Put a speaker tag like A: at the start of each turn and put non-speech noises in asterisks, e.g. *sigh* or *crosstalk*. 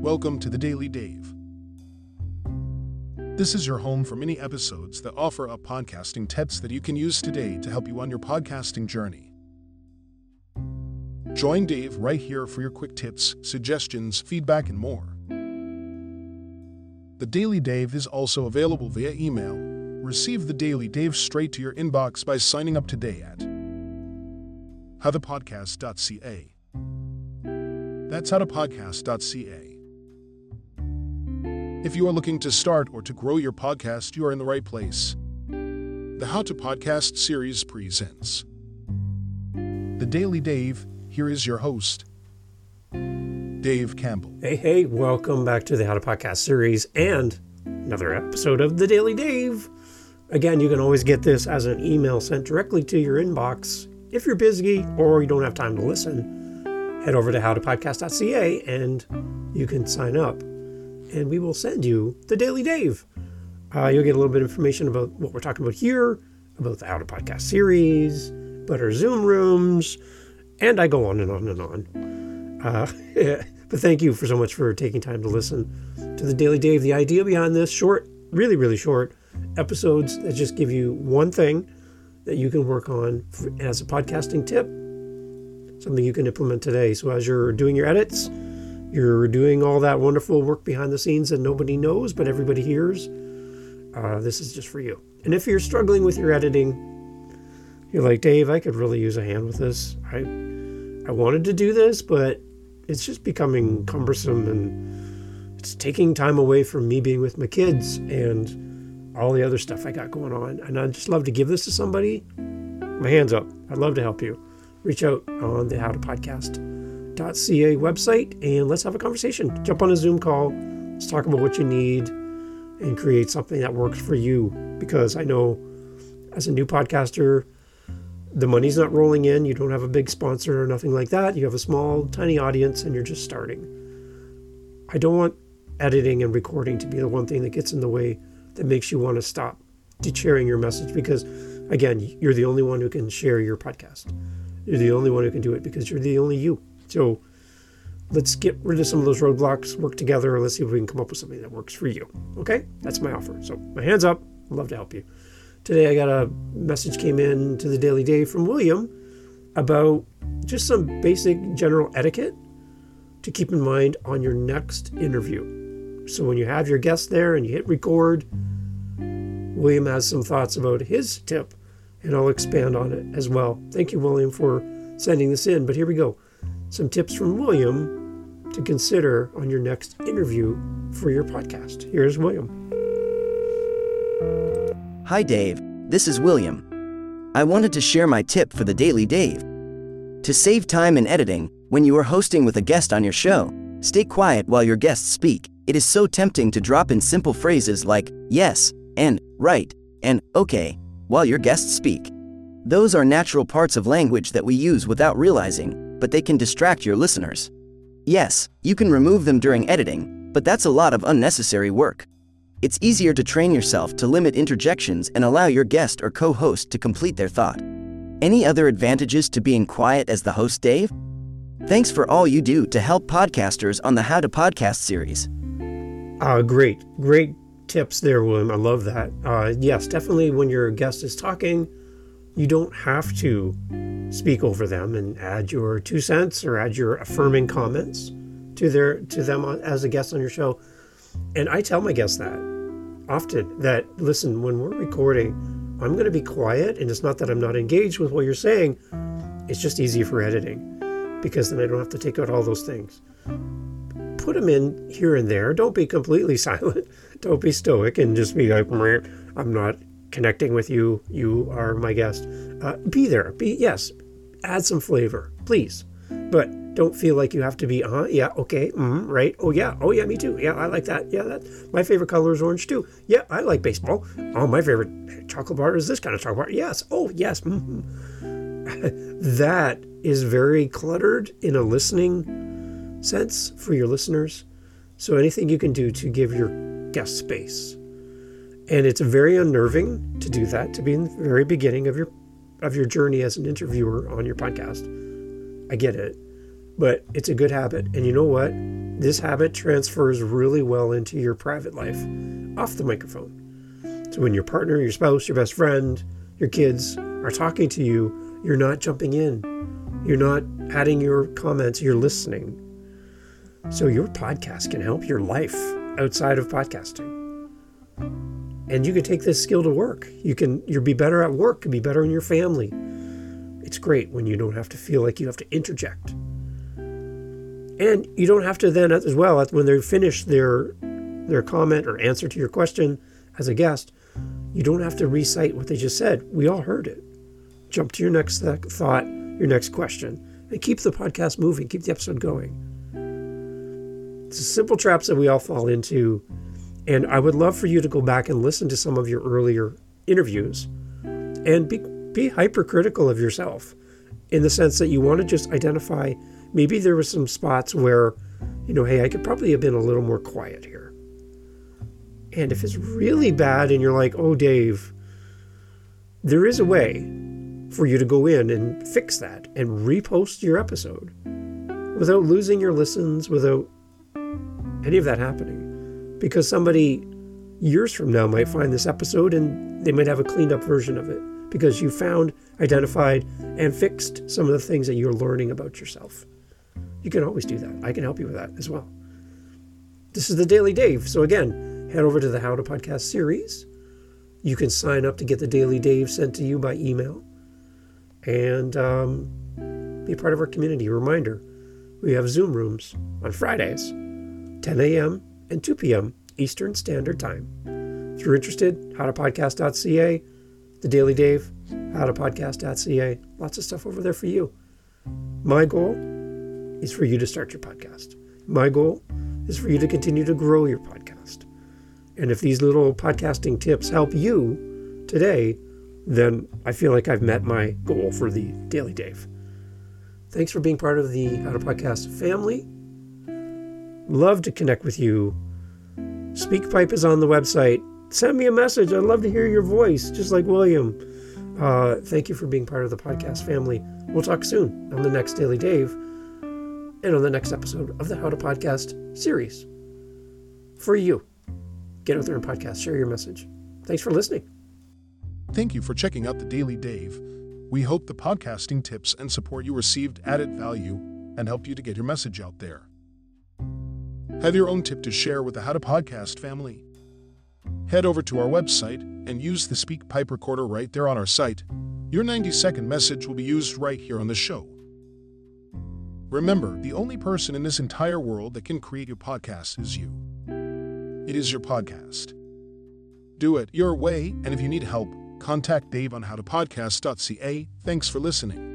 A: Welcome to the Daily Dave. This is your home for many episodes that offer up podcasting tips that you can use today to help you on your podcasting journey. Join Dave right here for your quick tips, suggestions, feedback, and more. The Daily Dave is also available via email. Receive the Daily Dave straight to your inbox by signing up today at howtopodcast.ca. That's howtopodcast.ca. If you are looking to start or to grow your podcast, you are in the right place. The How to Podcast series presents The Daily Dave. Here is your host, Dave Campbell.
B: Hey, hey, welcome back to the How to Podcast series and another episode of The Daily Dave. Again, you can always get this as an email sent directly to your inbox if you're busy or you don't have time to listen head over to howtopodcast.ca and you can sign up and we will send you the Daily Dave. Uh, you'll get a little bit of information about what we're talking about here, about the How to Podcast series, about our Zoom rooms, and I go on and on and on. Uh, *laughs* but thank you for so much for taking time to listen to the Daily Dave. The idea behind this short, really, really short episodes that just give you one thing that you can work on as a podcasting tip something you can implement today. So as you're doing your edits, you're doing all that wonderful work behind the scenes that nobody knows but everybody hears. Uh, this is just for you. And if you're struggling with your editing, you're like, Dave, I could really use a hand with this. I I wanted to do this, but it's just becoming cumbersome and it's taking time away from me being with my kids and all the other stuff I got going on. And I'd just love to give this to somebody. My hands up. I'd love to help you reach out on the howtopodcast.ca website and let's have a conversation. Jump on a Zoom call. Let's talk about what you need and create something that works for you. Because I know as a new podcaster, the money's not rolling in. You don't have a big sponsor or nothing like that. You have a small, tiny audience and you're just starting. I don't want editing and recording to be the one thing that gets in the way that makes you want to stop sharing your message because, again, you're the only one who can share your podcast. You're the only one who can do it because you're the only you. So let's get rid of some of those roadblocks, work together, let's see if we can come up with something that works for you. Okay? That's my offer. So my hands up. Love to help you. Today I got a message came in to the Daily Dave from William about just some basic general etiquette to keep in mind on your next interview. So when you have your guest there and you hit record, William has some thoughts about his tip and I'll expand on it as well. Thank you, William, for sending this in. But here we go some tips from William to consider on your next interview for your podcast. Here's William.
C: Hi, Dave. This is William. I wanted to share my tip for the Daily Dave. To save time in editing, when you are hosting with a guest on your show, stay quiet while your guests speak. It is so tempting to drop in simple phrases like yes, and right, and okay while your guests speak. Those are natural parts of language that we use without realizing, but they can distract your listeners. Yes, you can remove them during editing, but that's a lot of unnecessary work. It's easier to train yourself to limit interjections and allow your guest or co host to complete their thought. Any other advantages to being quiet as the host, Dave? Thanks for all you do to help podcasters on the How to Podcast series.
B: Uh, great, great tips there, William. I love that. Uh, yes, definitely when your guest is talking, you don't have to speak over them and add your two cents or add your affirming comments to their to them as a guest on your show. And I tell my guests that often that listen, when we're recording, I'm going to be quiet, and it's not that I'm not engaged with what you're saying. It's just easier for editing because then I don't have to take out all those things. Put them in here and there. Don't be completely *laughs* silent don't be stoic and just be like, I'm not connecting with you. You are my guest. Uh, be there. Be yes. Add some flavor, please. But don't feel like you have to be. Uh, yeah, okay, mm, right. Oh yeah, oh yeah, me too. Yeah, I like that. Yeah, that. My favorite color is orange too. Yeah, I like baseball. Oh, my favorite chocolate bar is this kind of chocolate bar. Yes. Oh yes. Mm-hmm. *laughs* that is very cluttered in a listening sense for your listeners. So anything you can do to give your guest space. And it's very unnerving to do that, to be in the very beginning of your of your journey as an interviewer on your podcast. I get it. But it's a good habit. And you know what? this habit transfers really well into your private life off the microphone. So when your partner, your spouse, your best friend, your kids are talking to you, you're not jumping in. You're not adding your comments, you're listening. So your podcast can help your life outside of podcasting. And you can take this skill to work. You can you'll be better at work, be better in your family. It's great when you don't have to feel like you have to interject. And you don't have to then as well when they finish their their comment or answer to your question as a guest, you don't have to recite what they just said. We all heard it. Jump to your next thought, your next question, and keep the podcast moving, keep the episode going. It's a simple traps that we all fall into. And I would love for you to go back and listen to some of your earlier interviews and be, be hypercritical of yourself in the sense that you want to just identify maybe there were some spots where, you know, hey, I could probably have been a little more quiet here. And if it's really bad and you're like, oh, Dave, there is a way for you to go in and fix that and repost your episode without losing your listens, without any of that happening. Because somebody years from now might find this episode and they might have a cleaned up version of it because you found, identified, and fixed some of the things that you're learning about yourself. You can always do that. I can help you with that as well. This is the Daily Dave. So, again, head over to the How to Podcast series. You can sign up to get the Daily Dave sent to you by email and um, be part of our community. Reminder we have Zoom rooms on Fridays, 10 a.m. and 2 p.m. Eastern Standard Time. If you're interested, howtopodcast.ca, the Daily Dave, howtopodcast.ca, lots of stuff over there for you. My goal is for you to start your podcast. My goal is for you to continue to grow your podcast. And if these little podcasting tips help you today, then I feel like I've met my goal for the Daily Dave. Thanks for being part of the How to Podcast family. Love to connect with you. SpeakPipe is on the website. Send me a message. I'd love to hear your voice, just like William. Uh, thank you for being part of the podcast family. We'll talk soon on the next Daily Dave and on the next episode of the How to Podcast series. For you, get out there and podcast, share your message. Thanks for listening.
A: Thank you for checking out the Daily Dave. We hope the podcasting tips and support you received added value and helped you to get your message out there. Have your own tip to share with the How to Podcast family? Head over to our website and use the SpeakPipe recorder right there on our site. Your 90 second message will be used right here on the show. Remember, the only person in this entire world that can create your podcast is you. It is your podcast. Do it your way, and if you need help, contact Dave on howtopodcast.ca. Thanks for listening.